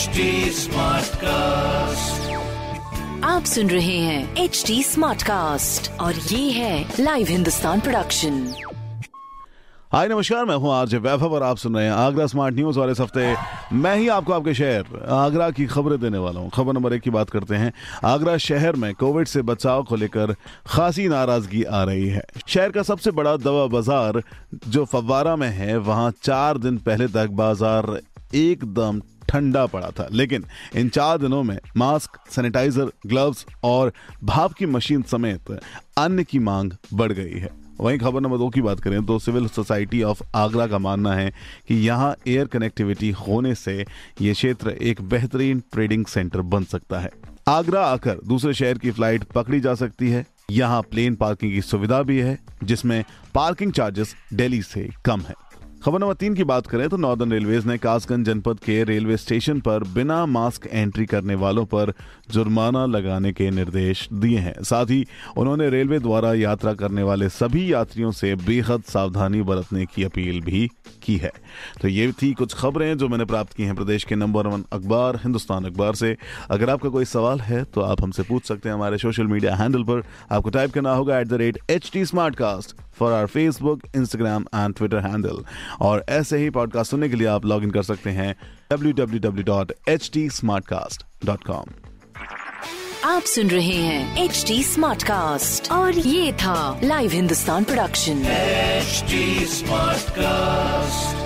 HD Smartcast. आप सुन रहे हैं एच डी स्मार्ट कास्ट और ये है लाइव हिंदुस्तान प्रोडक्शन हाय नमस्कार मैं हूँ आरजे वैभव और आप सुन रहे हैं आगरा स्मार्ट न्यूज़ और इस हफ़्ते मैं ही आपको आपके शहर आगरा की खबरें देने वाला हूँ। खबर नंबर एक की बात करते हैं। आगरा शहर में कोविड से बचाव को लेकर खासी नाराज़गी आ रही है। शहर का सबसे बड़ा दवा बाज़ार जो फव्वारा में है वहाँ चार दिन पहले तक बाज़ार एकदम ठंडा पड़ा था। लेकिन इन चार दिनों में मास्क, सैनिटाइजर, ग्लव्स और भाप की मशीन समेत अन्य की मांग बढ़ गई है। वहीं खबर नंबर दो की बात करें तो सिविल सोसाइटी ऑफ़ आगरा का मानना है कि यहाँ एयर कनेक्टिविटी होने से ये क्षेत्र एक बेहतरीन ट्रेडिंग सेंटर बन सकता है। आगरा आकर दूसरे शहर की फ़्लाइट पकड़ी जा सकती है। यहाँ प्लेन पार्किंग की सुविधा भी है, जिसमें पार्किंग चार्जेस दिल्ली से कम है। खबर नंबर तीन की बात करें तो नॉर्दर्न रेलवेज ने कासगंज जनपद के रेलवे स्टेशन पर बिना मास्क एंट्री करने वालों पर जुर्माना लगाने के निर्देश दिए हैं। साथ ही उन्होंने रेलवे द्वारा यात्रा करने वाले सभी यात्रियों से बेहद सावधानी बरतने की अपील भी की है। तो ये थी कुछ खबरें जो मैंने प्राप्त की हैं प्रदेश के नंबर वन अखबार, हिंदुस्तान अखबार से। अगर आपका कोई सवाल है तो आप हमसे पूछ सकते हैं हमारे सोशल मीडिया हैंडल पर। आपको टाइप करना होगा at the rate H smart cast for our Facebook Instagram and Twitter handle और ऐसे ही पॉडकास्ट सुनने के लिए आप लॉग इन कर सकते हैं www.htsmartcast.com आप सुन रहे हैं एच डी स्मार्ट कास्ट और ये था live Hindustan production smart Smartcast.